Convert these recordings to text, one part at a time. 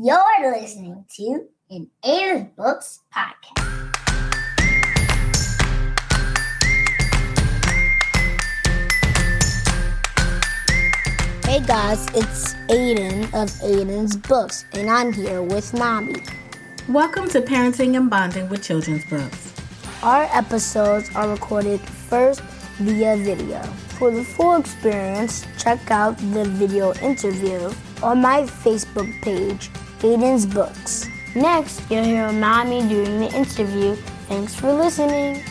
You're listening to an Aiden's Books podcast. Hey guys, it's Aiden of Aiden's Books, and I'm here with Mommy. Welcome to Parenting and Bonding with Children's Books. Our episodes are recorded first via video. For the full experience, check out the video interview on my Facebook page, Aiden's Books. Next, you'll hear Mommy doing the interview. Thanks for listening.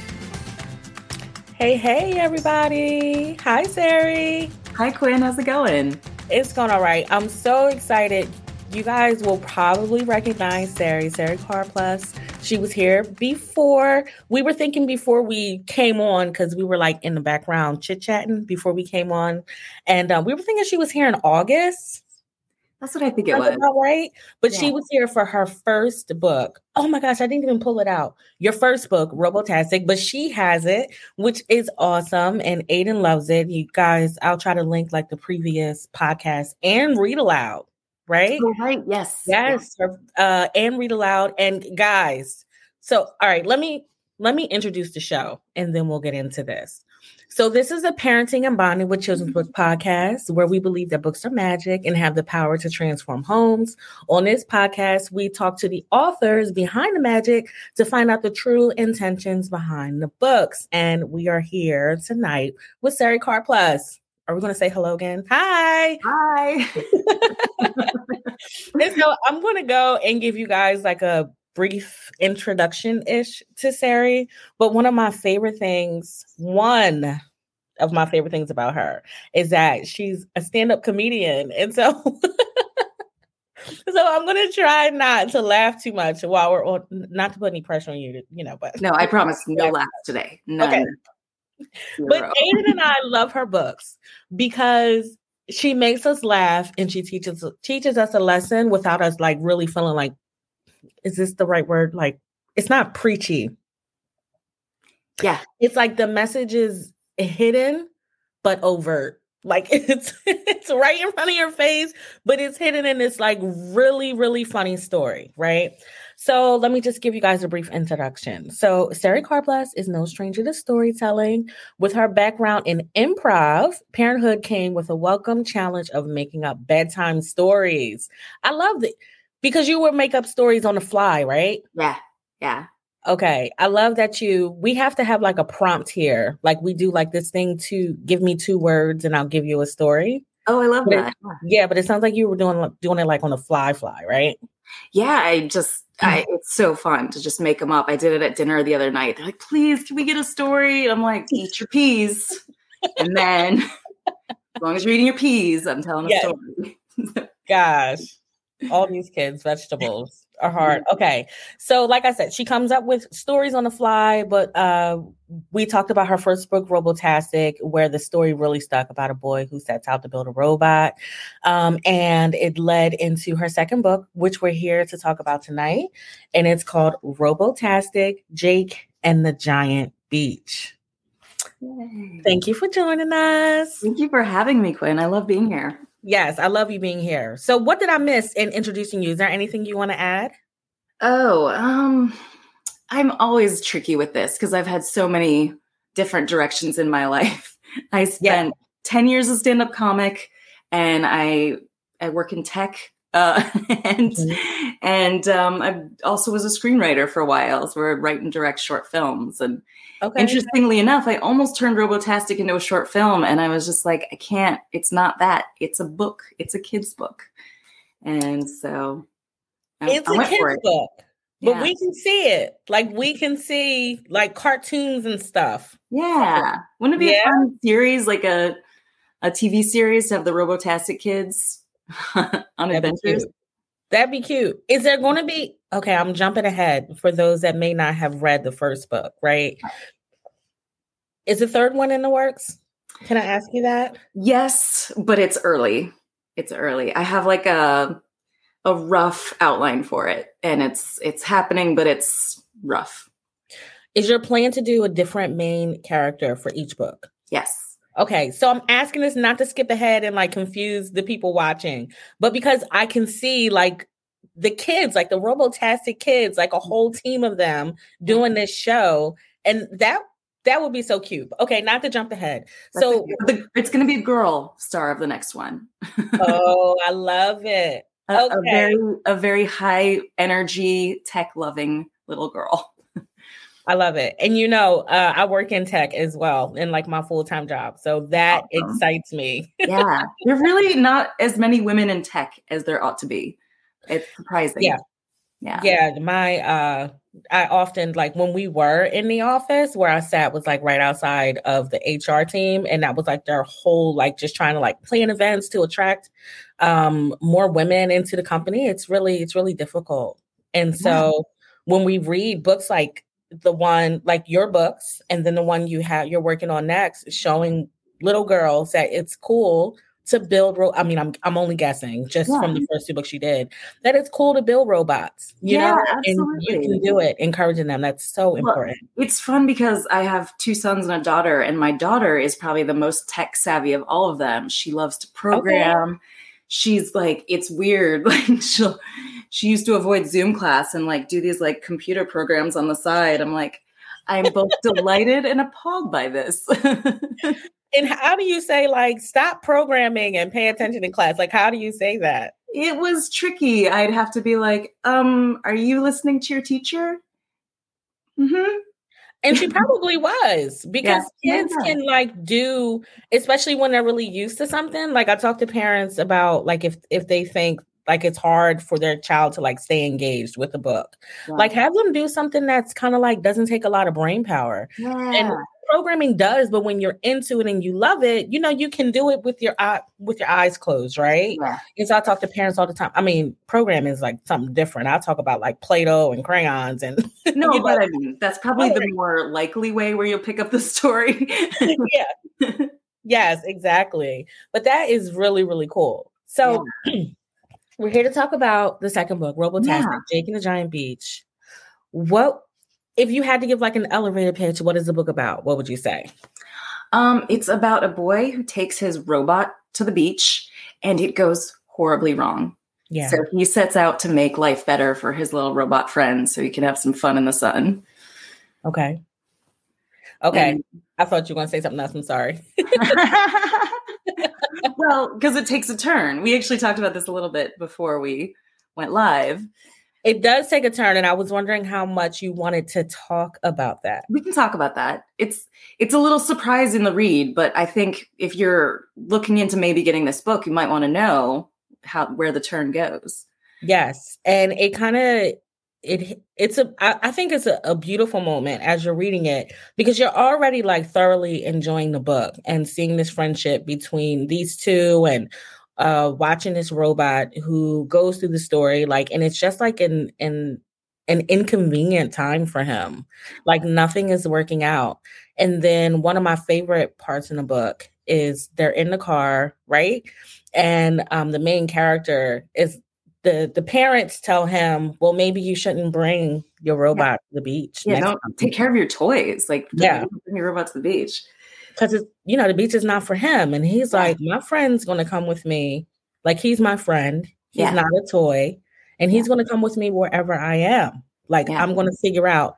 Hey, hey, everybody. Hi, Sari. Hi, Quinn. How's it going? It's going all right. I'm so excited. You guys will probably recognize Sari, Sari Karplus. She was here before. We were thinking before we came on because we were like in the background chit chatting before we came on. And um, we were thinking she was here in August. That's what I think it was. About right. But yeah. she was here for her first book. Oh my gosh, I didn't even pull it out. Your first book, Robotastic, but she has it, which is awesome. And Aiden loves it. You guys, I'll try to link like the previous podcast and read aloud, right? Oh, right. Yes. Yes. yes. Uh, and read aloud. And guys, so all right, let me let me introduce the show and then we'll get into this. So, this is a parenting and bonding with children's mm-hmm. book podcast where we believe that books are magic and have the power to transform homes. On this podcast, we talk to the authors behind the magic to find out the true intentions behind the books. And we are here tonight with Sari Karplus. Are we going to say hello again? Hi. Hi. and so I'm going to go and give you guys like a brief introduction ish to Sari, but one of my favorite things, one of my favorite things about her is that she's a stand up comedian. And so, so I'm going to try not to laugh too much while we're on, not to put any pressure on you, to, you know, but no, I promise no yeah. laughs today. None. Okay. But Aiden and I love her books because she makes us laugh and she teaches teaches us a lesson without us like really feeling like is this the right word? Like it's not preachy. Yeah. It's like the message is hidden but overt. Like it's it's right in front of your face, but it's hidden in this like really, really funny story, right? So let me just give you guys a brief introduction. So Sari Karplus is no stranger to storytelling. With her background in improv, parenthood came with a welcome challenge of making up bedtime stories. I love it because you would make up stories on the fly, right? Yeah. Yeah. Okay. I love that you we have to have like a prompt here. Like we do like this thing to give me two words and I'll give you a story. Oh, I love but that. It, yeah, but it sounds like you were doing doing it like on the fly fly, right? Yeah, I just I mm-hmm. it's so fun to just make them up. I did it at dinner the other night. They're like, "Please, can we get a story?" I'm like, "Eat your peas." and then as long as you're eating your peas, I'm telling a story. Gosh all these kids, vegetables are hard. Okay. So, like I said, she comes up with stories on the fly, but uh, we talked about her first book, Robotastic, where the story really stuck about a boy who sets out to build a robot. Um, and it led into her second book, which we're here to talk about tonight. And it's called Robotastic Jake and the Giant Beach. Yay. Thank you for joining us. Thank you for having me, Quinn. I love being here. Yes, I love you being here. So, what did I miss in introducing you? Is there anything you want to add? Oh, um, I'm always tricky with this because I've had so many different directions in my life. I spent yeah. 10 years as stand-up comic and I I work in tech uh, and mm-hmm. and um, I also was a screenwriter for a while. So we're write and direct short films. And okay. interestingly enough, I almost turned Robotastic into a short film, and I was just like, I can't. It's not that. It's a book. It's a kid's book. And so I, it's I a kid's it. book. But yeah. we can see it. Like we can see like cartoons and stuff. Yeah. Wouldn't it be yeah. a fun series, like a a TV series to have the Robotastic kids on That'd adventures? Be That'd be cute. Is there going to be okay? I'm jumping ahead for those that may not have read the first book, right? Uh. Is the third one in the works? Can I ask you that? Yes, but it's early. It's early. I have like a a rough outline for it and it's it's happening but it's rough. Is your plan to do a different main character for each book? Yes. Okay, so I'm asking this not to skip ahead and like confuse the people watching, but because I can see like the kids, like the Robotastic kids, like a whole mm-hmm. team of them doing mm-hmm. this show. And that that would be so cute. Okay, not to jump ahead. So the, it's going to be a girl star of the next one. oh, I love it. Okay. A, a very a very high energy, tech loving little girl. I love it. And you know, uh, I work in tech as well in like my full time job. So that awesome. excites me. yeah. There really not as many women in tech as there ought to be. It's surprising. Yeah. Yeah. Yeah. My uh I often like when we were in the office where I sat was like right outside of the HR team. And that was like their whole like just trying to like plan events to attract um more women into the company. It's really, it's really difficult. And so yeah. when we read books like the one like your books and then the one you have you're working on next showing little girls that it's cool to build ro- I mean I'm I'm only guessing just yeah. from the first two books you did that it's cool to build robots you yeah, know absolutely. and you can do it encouraging them that's so well, important it's fun because I have two sons and a daughter and my daughter is probably the most tech savvy of all of them she loves to program okay. she's like it's weird like she'll she used to avoid Zoom class and like do these like computer programs on the side. I'm like, I'm both delighted and appalled by this. and how do you say like stop programming and pay attention in class? Like how do you say that? It was tricky. I'd have to be like, um, are you listening to your teacher? Mm-hmm. And she probably was because yeah. kids yeah. can like do, especially when they're really used to something. Like I talk to parents about like if if they think like it's hard for their child to like stay engaged with the book. Like have them do something that's kind of like doesn't take a lot of brain power. Yeah. And programming does, but when you're into it and you love it, you know, you can do it with your eye with your eyes closed, right? Yeah. And so I talk to parents all the time. I mean, programming is like something different. I talk about like Play-Doh and crayons and No, but know, I mean that's probably the more likely way where you'll pick up the story. yeah. yes, exactly. But that is really, really cool. So yeah. we're here to talk about the second book, Robotastic, yeah. Jake and the Giant Beach. What if you had to give like an elevator pitch? What is the book about? What would you say? Um, it's about a boy who takes his robot to the beach, and it goes horribly wrong. Yeah. So he sets out to make life better for his little robot friends, so he can have some fun in the sun. Okay. Okay. And, I thought you were going to say something else. I'm sorry. well, because it takes a turn. We actually talked about this a little bit before we went live. It does take a turn, and I was wondering how much you wanted to talk about that. We can talk about that. It's it's a little surprise in the read, but I think if you're looking into maybe getting this book, you might want to know how where the turn goes. Yes, and it kind of it it's a I, I think it's a, a, beautiful moment as you're reading it because you're already like thoroughly enjoying the book and seeing this friendship between these two and uh watching this robot who goes through the story like and it's just like an an an inconvenient time for him. Like nothing is working out. And then one of my favorite parts in the book is they're in the car right? And um the main character is the the parents tell him, well, maybe you shouldn't bring your robot yeah. to the beach. Yeah, don't time. take care of your toys. Like, yeah, bring your robot to the beach because it's you know the beach is not for him. And he's yeah. like, my friend's going to come with me. Like he's my friend. He's yeah. not a toy, and he's going to come with me wherever I am. Like I'm going to figure out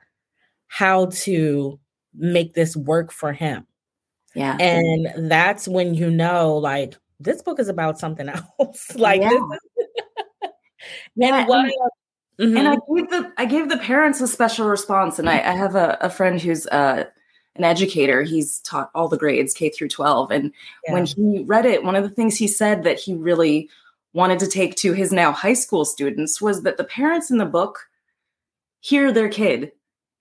how to make this work for him. Yeah, and that's when you know, like this book is about something else. like this is yeah, and what mm-hmm. and I gave the I gave the parents a special response, and I, I have a, a, friend who's uh, an educator. He's taught all the grades K through twelve, and yeah. when he read it, one of the things he said that he really wanted to take to his now high school students was that the parents in the book hear their kid.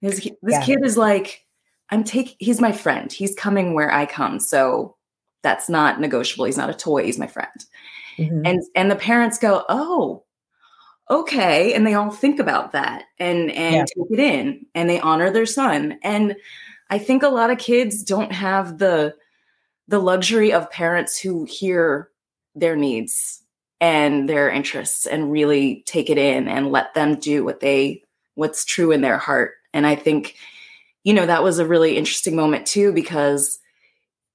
His, this yeah. kid is like, I'm taking. He's my friend. He's coming where I come. So that's not negotiable. He's not a toy. He's my friend. Mm-hmm. And and the parents go, oh, okay and they all think about that and and yeah. take it in and they honor their son and i think a lot of kids don't have the the luxury of parents who hear their needs and their interests and really take it in and let them do what they what's true in their heart and i think you know that was a really interesting moment too because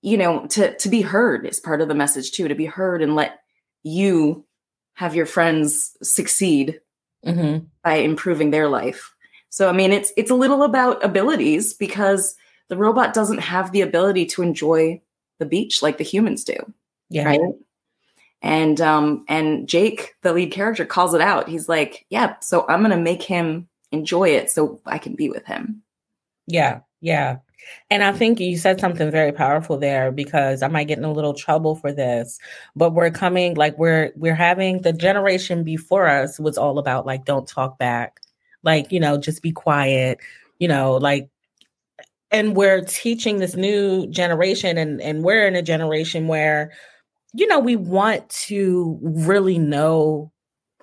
you know to to be heard is part of the message too to be heard and let you have your friends succeed mm-hmm. by improving their life. So I mean, it's it's a little about abilities because the robot doesn't have the ability to enjoy the beach like the humans do. Yeah. Right. And um and Jake, the lead character, calls it out. He's like, "Yeah, so I'm gonna make him enjoy it so I can be with him." Yeah, yeah. And I think you said something very powerful there because I might get in a little trouble for this, but we're coming like we're we're having the generation before us was all about like don't talk back, like you know just be quiet, you know like, and we're teaching this new generation, and and we're in a generation where, you know, we want to really know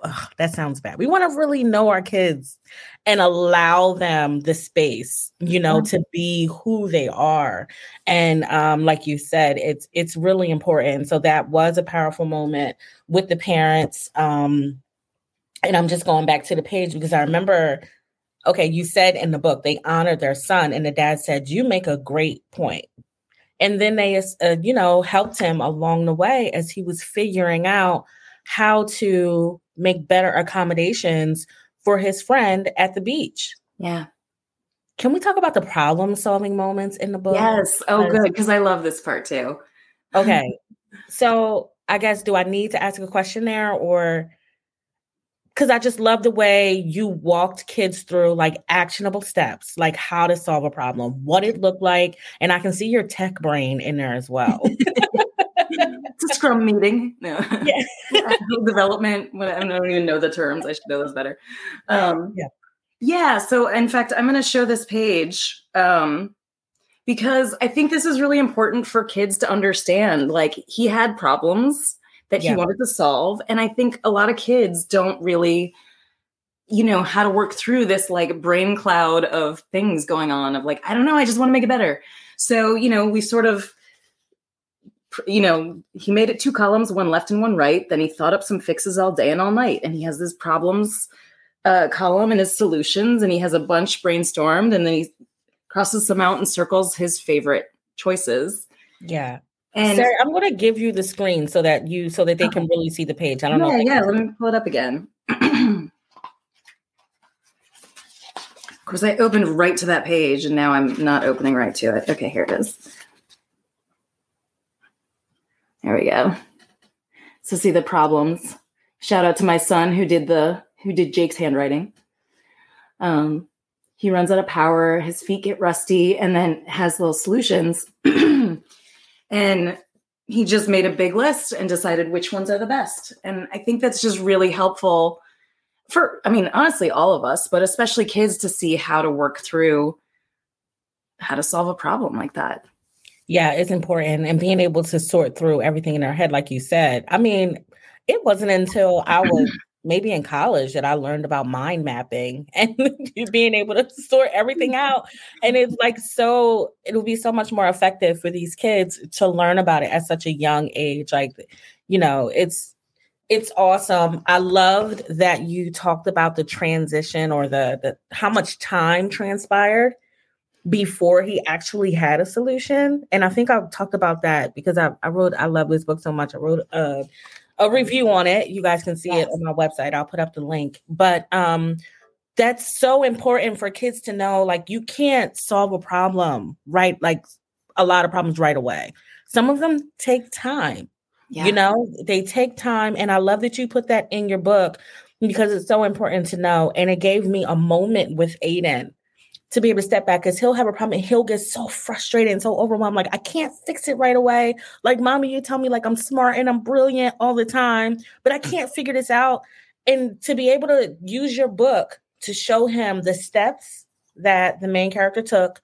ugh, that sounds bad. We want to really know our kids and allow them the space, you know, mm-hmm. to be who they are. And um, like you said, it's it's really important. So that was a powerful moment with the parents. Um, and I'm just going back to the page because I remember, okay, you said in the book they honored their son, and the dad said, "You make a great point." And then they, uh, you know, helped him along the way as he was figuring out how to make better accommodations for his friend at the beach. Yeah. Can we talk about the problem solving moments in the book? Yes. Oh, good. Because I love this part too. okay. So I guess, do I need to ask a question there or? Because I just love the way you walked kids through like actionable steps, like how to solve a problem, what it looked like. And I can see your tech brain in there as well. scrum meeting. No. Yeah. development. I don't even know the terms. I should know those better. Um, yeah. Yeah. So, in fact, I'm going to show this page um, because I think this is really important for kids to understand. Like, he had problems that yeah. he wanted to solve. And I think a lot of kids don't really you know how to work through this like brain cloud of things going on of like i don't know i just want to make it better so you know we sort of you know, he made it two columns, one left and one right. Then he thought up some fixes all day and all night. And he has his problems uh, column and his solutions, and he has a bunch brainstormed, and then he crosses them out and circles his favorite choices. Yeah. And Sarah, I'm going to give you the screen so that you so that they can really see the page. I don't yeah, know. Yeah, let me pull it up again. of course, I opened right to that page, and now I'm not opening right to it. Okay, here it is. There we go. So see the problems. Shout out to my son who did the who did Jake's handwriting. Um, he runs out of power, his feet get rusty, and then has little solutions. and he just made a big list and decided which ones are the best. And I think that's just really helpful for, I mean, honestly, all of us, but especially kids to see how to work through how to solve a problem like that yeah, it's important. And being able to sort through everything in our head, like you said. I mean, it wasn't until I was maybe in college that I learned about mind mapping and being able to sort everything out. And it's like so, it'll be so much more effective for these kids to learn about it at such a young age. Like, you know, it's, it's awesome. I loved that you talked about the transition or the, the how much time transpired before he actually had a solution. And I think I've talked about that because I, I wrote, I love this book so much. I wrote a, a review on it. You guys can see yes. it on my website. I'll put up the link. But um, that's so important for kids to know like, you can't solve a problem, right? Like a lot of problems right away. Some of them take time. Yeah. You know, they take time. And I love that you put that in your book because it's so important to know. And it gave me a moment with Aiden to be able to step back because he'll have a problem and he'll get so frustrated and so overwhelmed. Like, I can't fix it right away. Like, mommy, you tell me like I'm smart and I'm brilliant all the time, but I can't figure this out. And to be able to use your book to show him the steps that the main character took,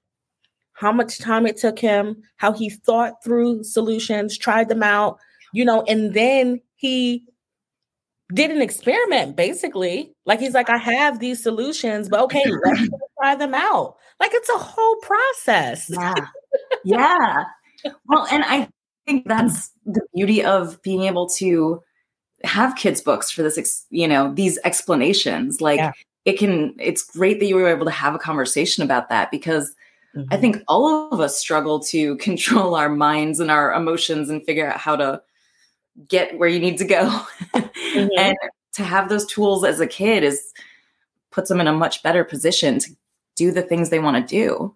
how much time it took him, how he thought through solutions, tried them out, you know, and then he did an experiment basically. Like he's like, I have these solutions, but okay, let's try them out. Like it's a whole process. Yeah. Yeah. well, and I think that's the beauty of being able to have kids' books for this, ex- you know, these explanations. Like yeah. it can, it's great that you were able to have a conversation about that because mm-hmm. I think all of us struggle to control our minds and our emotions and figure out how to get where you need to go. Mm-hmm. and to have those tools as a kid is puts them in a much better position to do the things they want to do.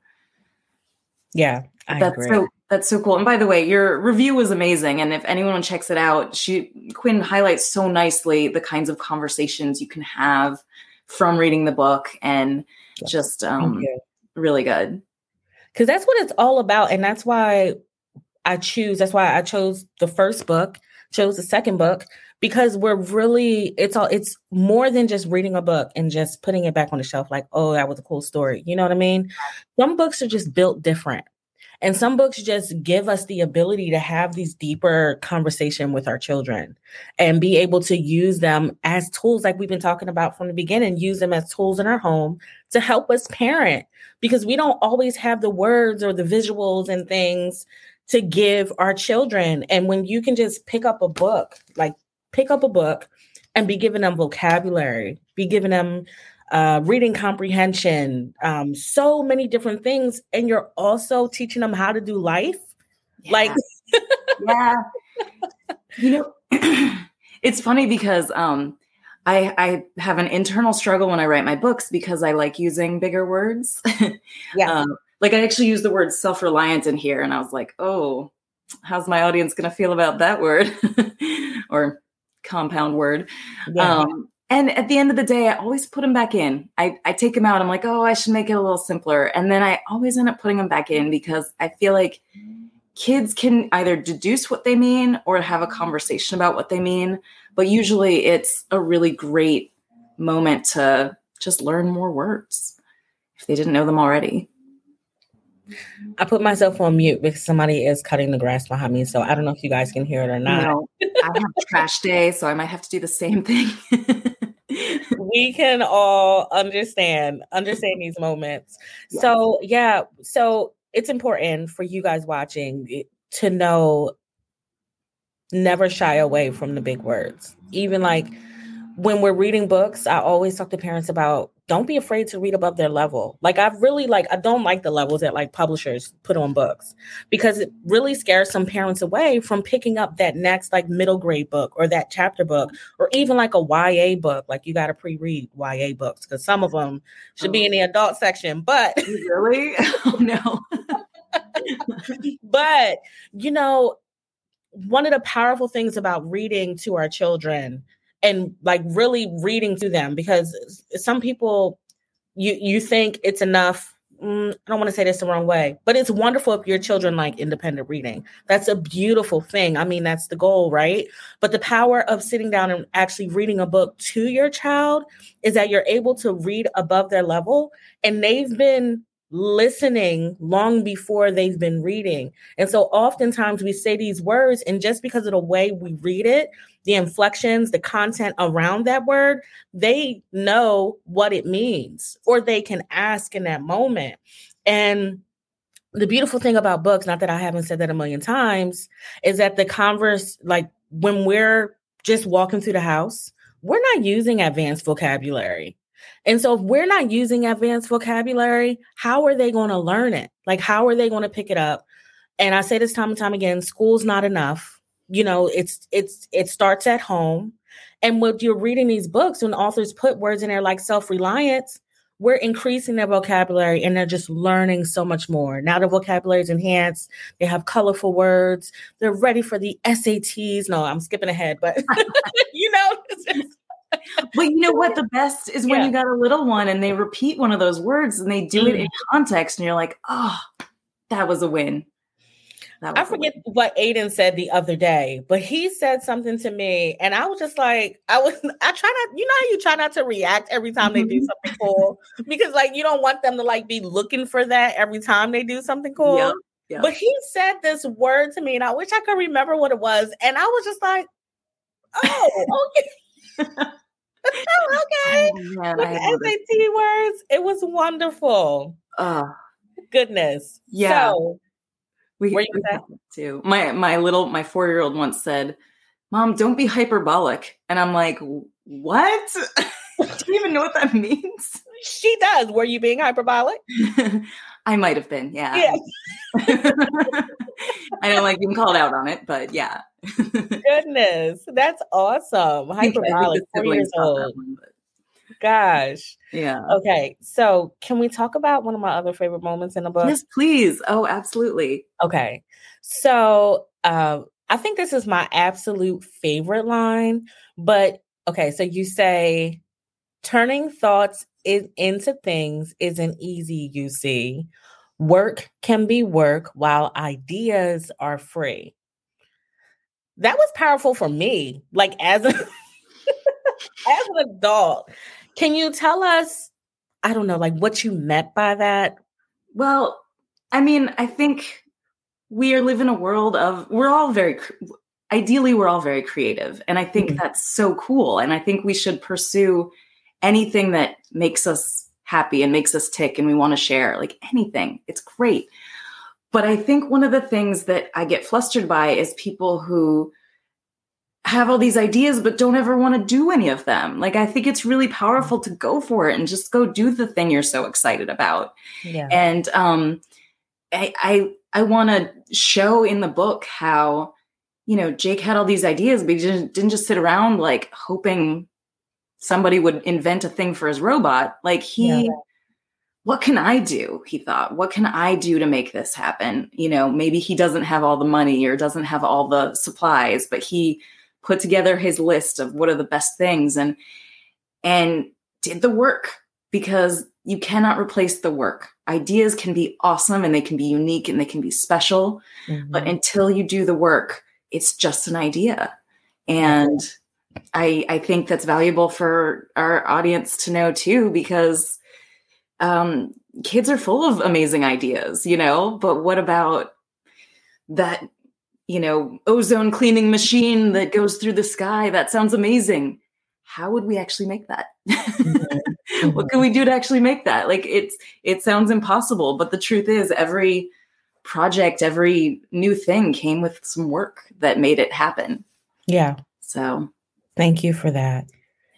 Yeah, I that's agree. so that's so cool. And by the way, your review was amazing. And if anyone checks it out, she Quinn highlights so nicely the kinds of conversations you can have from reading the book and just um, really good. Because that's what it's all about, and that's why I choose. That's why I chose the first book, chose the second book because we're really it's all it's more than just reading a book and just putting it back on the shelf like oh that was a cool story. You know what i mean? Some books are just built different. And some books just give us the ability to have these deeper conversation with our children and be able to use them as tools like we've been talking about from the beginning, use them as tools in our home to help us parent. Because we don't always have the words or the visuals and things to give our children. And when you can just pick up a book, like pick up a book and be giving them vocabulary, be giving them uh, reading comprehension, um, so many different things. And you're also teaching them how to do life. Yeah. Like, yeah. You know, it's funny because um, I, I have an internal struggle when I write my books because I like using bigger words. yeah. Um, like I actually use the word self-reliant in here, and I was like, oh, how's my audience going to feel about that word or compound word? Yeah. Um, and at the end of the day, I always put them back in. I, I take them out. I'm like, oh, I should make it a little simpler. And then I always end up putting them back in because I feel like kids can either deduce what they mean or have a conversation about what they mean. But usually it's a really great moment to just learn more words if they didn't know them already. I put myself on mute because somebody is cutting the grass behind me. So I don't know if you guys can hear it or not. No, I have trash day, so I might have to do the same thing. we can all understand understand these moments. Yes. So yeah, so it's important for you guys watching to know never shy away from the big words. Even like when we're reading books, I always talk to parents about don't be afraid to read above their level. Like I really like I don't like the levels that like publishers put on books because it really scares some parents away from picking up that next like middle grade book or that chapter book or even like a YA book. Like you got to pre-read YA books because some of them should be oh. in the adult section. But really, oh no. but you know, one of the powerful things about reading to our children and like really reading to them because some people you you think it's enough mm, I don't want to say this the wrong way, but it's wonderful if your children like independent reading. That's a beautiful thing. I mean, that's the goal, right? But the power of sitting down and actually reading a book to your child is that you're able to read above their level and they've been listening long before they've been reading. And so oftentimes we say these words, and just because of the way we read it, the inflections, the content around that word, they know what it means or they can ask in that moment. And the beautiful thing about books, not that I haven't said that a million times, is that the converse, like when we're just walking through the house, we're not using advanced vocabulary. And so if we're not using advanced vocabulary, how are they going to learn it? Like, how are they going to pick it up? And I say this time and time again, school's not enough you know it's it's it starts at home. And when you're reading these books when authors put words in there like self-reliance we're increasing their vocabulary and they're just learning so much more. Now the vocabulary is enhanced. They have colorful words. They're ready for the SATs no i'm skipping ahead but you know but you know what? The best is when yeah. you got a little one and they repeat one of those words and they do mm. it in context and you're like oh that was a win I forget what Aiden said the other day, but he said something to me, and I was just like, I was, I try not, you know, how you try not to react every time they do mm-hmm. something cool because, like, you don't want them to like be looking for that every time they do something cool. Yeah, yeah. But he said this word to me, and I wish I could remember what it was, and I was just like, oh, okay. okay. Oh, man, SAT words. It was wonderful. Oh, goodness. Yeah. So, we, Where you at? too. My my little my four year old once said, "Mom, don't be hyperbolic," and I'm like, "What? Do you even know what that means?" She does. Were you being hyperbolic? I might have been. Yeah. Yeah. I don't like being called out on it, but yeah. Goodness, that's awesome. Hyperbolic. Four years old. One, gosh. Yeah. Okay. So, can we talk about one of my other favorite moments in the book? Yes, please. Oh, absolutely. Okay. So, uh, I think this is my absolute favorite line. But okay, so you say, turning thoughts is, into things isn't easy, you see. Work can be work while ideas are free. That was powerful for me. Like, as a as an adult, can you tell us, I don't know, like what you meant by that? Well, I mean, I think we are live in a world of we're all very ideally we're all very creative and i think mm-hmm. that's so cool and i think we should pursue anything that makes us happy and makes us tick and we want to share like anything it's great but i think one of the things that i get flustered by is people who have all these ideas but don't ever want to do any of them. Like I think it's really powerful to go for it and just go do the thing you're so excited about. Yeah. And um I I I want to show in the book how you know Jake had all these ideas but he didn't, didn't just sit around like hoping somebody would invent a thing for his robot. Like he yeah. what can I do? He thought, what can I do to make this happen? You know, maybe he doesn't have all the money or doesn't have all the supplies, but he put together his list of what are the best things and and did the work because you cannot replace the work. Ideas can be awesome and they can be unique and they can be special, mm-hmm. but until you do the work, it's just an idea. And I I think that's valuable for our audience to know too because um, kids are full of amazing ideas, you know, but what about that you know, ozone cleaning machine that goes through the sky. That sounds amazing. How would we actually make that? Mm-hmm. what can we do to actually make that? Like it's it sounds impossible, but the truth is every project, every new thing came with some work that made it happen. Yeah. So, thank you for that.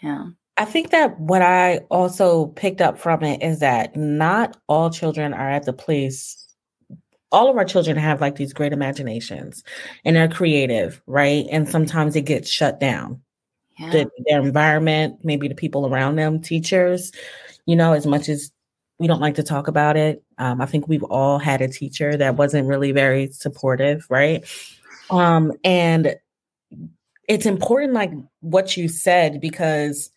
Yeah. I think that what I also picked up from it is that not all children are at the place all of our children have like these great imaginations and they're creative, right? And sometimes it gets shut down. Yeah. The, their environment, maybe the people around them, teachers, you know, as much as we don't like to talk about it, um, I think we've all had a teacher that wasn't really very supportive, right? Um, and it's important, like what you said, because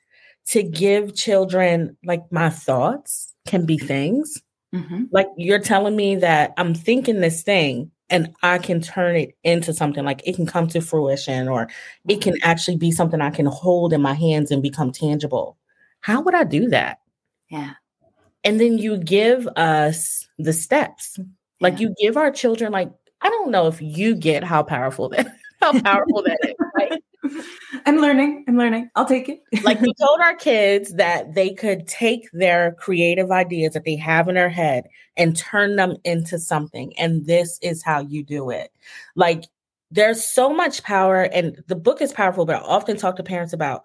to give children like my thoughts can be things Mm-hmm. Like you're telling me that I'm thinking this thing and I can turn it into something like it can come to fruition or it can mm-hmm. actually be something I can hold in my hands and become tangible. How would I do that? Yeah. And then you give us the steps. Like yeah. you give our children like I don't know if you get how powerful that how powerful that is. Right? I'm learning. I'm learning. I'll take it. like we told our kids that they could take their creative ideas that they have in their head and turn them into something. And this is how you do it. Like there's so much power, and the book is powerful, but I often talk to parents about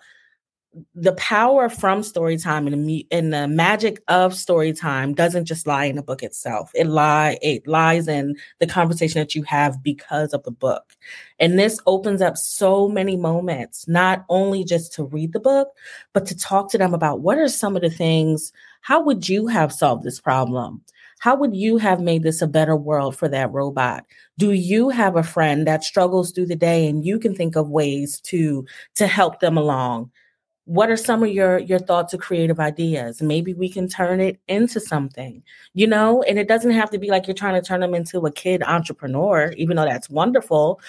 the power from story time and the, and the magic of story time doesn't just lie in the book itself. It lie it lies in the conversation that you have because of the book. And this opens up so many moments not only just to read the book but to talk to them about what are some of the things how would you have solved this problem? How would you have made this a better world for that robot? Do you have a friend that struggles through the day and you can think of ways to to help them along what are some of your your thoughts or creative ideas? Maybe we can turn it into something you know? And it doesn't have to be like you're trying to turn them into a kid entrepreneur even though that's wonderful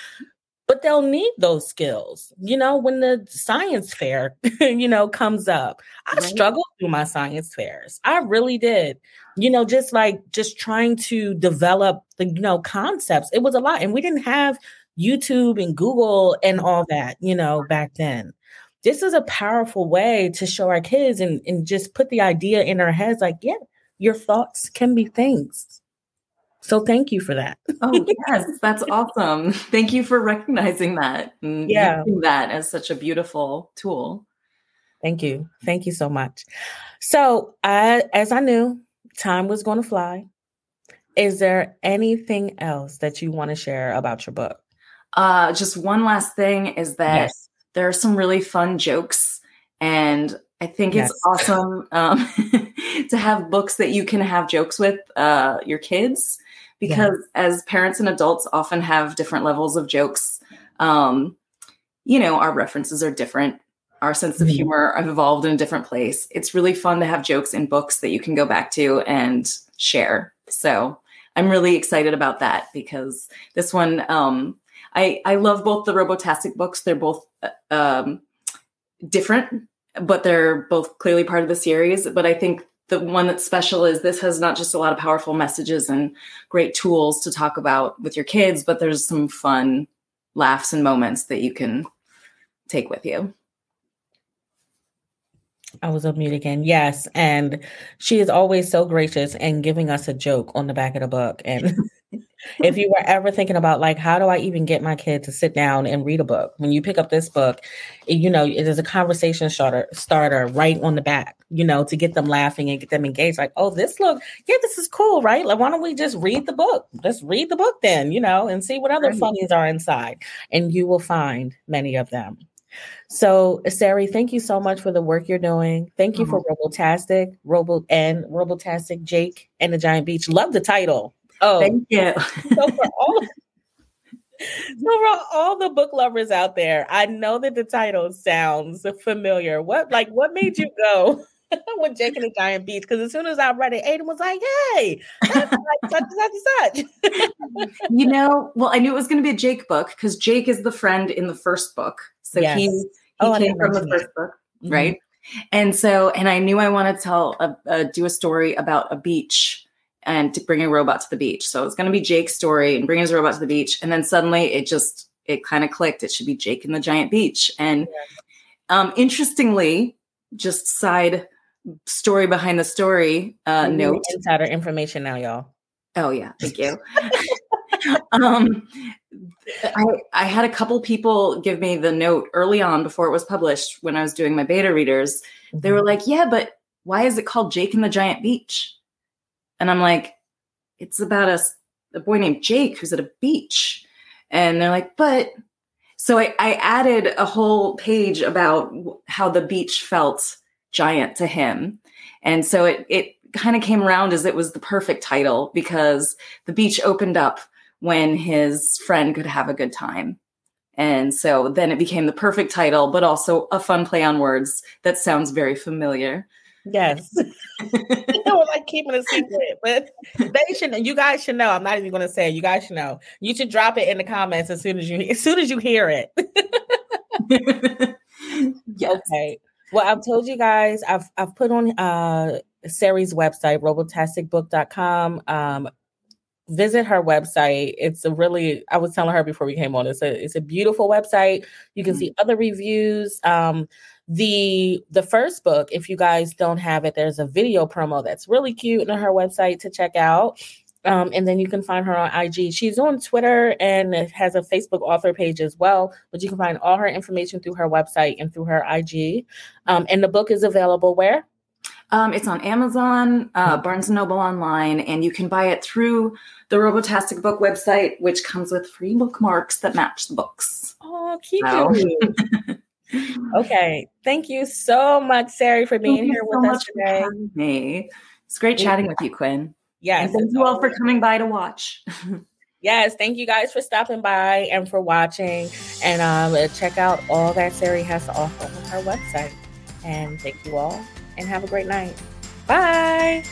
but they'll need those skills you know when the science fair you know comes up. I right. struggled through my science fairs. I really did you know just like just trying to develop the you know concepts. It was a lot and we didn't have youtube and google and all that you know back then this is a powerful way to show our kids and, and just put the idea in our heads like, yeah, your thoughts can be things. So thank you for that. oh yes, that's awesome. Thank you for recognizing that and yeah. using that as such a beautiful tool. Thank you. Thank you so much. So, I, as I knew, time was going to fly. Is there anything else that you want to share about your book? Uh, just one last thing is that yes there are some really fun jokes and I think yes. it's awesome um, to have books that you can have jokes with uh, your kids because yes. as parents and adults often have different levels of jokes. Um, you know, our references are different. Our sense of mm-hmm. humor have evolved in a different place. It's really fun to have jokes in books that you can go back to and share. So I'm really excited about that because this one, um, I I love both the Robotastic books. They're both uh, um, different, but they're both clearly part of the series. But I think the one that's special is this has not just a lot of powerful messages and great tools to talk about with your kids, but there's some fun laughs and moments that you can take with you. I was on mute again. Yes. And she is always so gracious and giving us a joke on the back of the book. And if you were ever thinking about like how do i even get my kid to sit down and read a book when you pick up this book you know it is a conversation starter starter right on the back you know to get them laughing and get them engaged like oh this look yeah this is cool right like why don't we just read the book let's read the book then you know and see what other right. funnies are inside and you will find many of them so, Sari, thank you so much for the work you're doing. Thank you mm-hmm. for Robotastic, Robo and Robotastic Jake and the Giant Beach. Love the title. Oh, thank you. so for all, so for all the book lovers out there, I know that the title sounds familiar. What like what made you go with Jake and the Giant Beach? Because as soon as I read it, Aiden was like, "Hey, that's like such such such." you know, well, I knew it was going to be a Jake book because Jake is the friend in the first book, so yes. he he oh, came from the first book, mm-hmm. right? And so, and I knew I wanted to tell a, a, do a story about a beach and to bring a robot to the beach. So it's going to be Jake's story and bring his robot to the beach. And then suddenly it just, it kind of clicked. It should be Jake and the giant beach. And um, interestingly, just side story behind the story uh, note. Insider information now, y'all. Oh yeah, thank you. um, I, I had a couple people give me the note early on before it was published when I was doing my beta readers. Mm-hmm. They were like, "Yeah, but why is it called Jake and the Giant Beach?" And I'm like, it's about a, a boy named Jake who's at a beach. And they're like, but so I, I added a whole page about how the beach felt giant to him. And so it, it kind of came around as it was the perfect title because the beach opened up when his friend could have a good time. And so then it became the perfect title, but also a fun play on words that sounds very familiar. Yes. you know, like keeping a secret, but they should. You guys should know. I'm not even going to say. It. You guys should know. You should drop it in the comments as soon as you as soon as you hear it. yes. Okay. Well, I've told you guys. I've I've put on uh Sari's website, robotasticbook.com. Um, visit her website. It's a really I was telling her before we came on. It's a it's a beautiful website. You can mm-hmm. see other reviews. Um, the the first book if you guys don't have it there's a video promo that's really cute on her website to check out um, and then you can find her on IG. She's on Twitter and has a Facebook author page as well. But you can find all her information through her website and through her IG. Um, and the book is available where? Um, it's on Amazon, uh, Barnes and Noble online, and you can buy it through the Robotastic Book website, which comes with free bookmarks that match the books. Oh, cute! So. okay. Thank you so much, Sari, for being here with us today. Me. It's great chatting with you, Quinn. Yes. And thank you all for coming by to watch. yes. Thank you guys for stopping by and for watching. And um, check out all that Sari has to offer on her website. And thank you all and have a great night. Bye.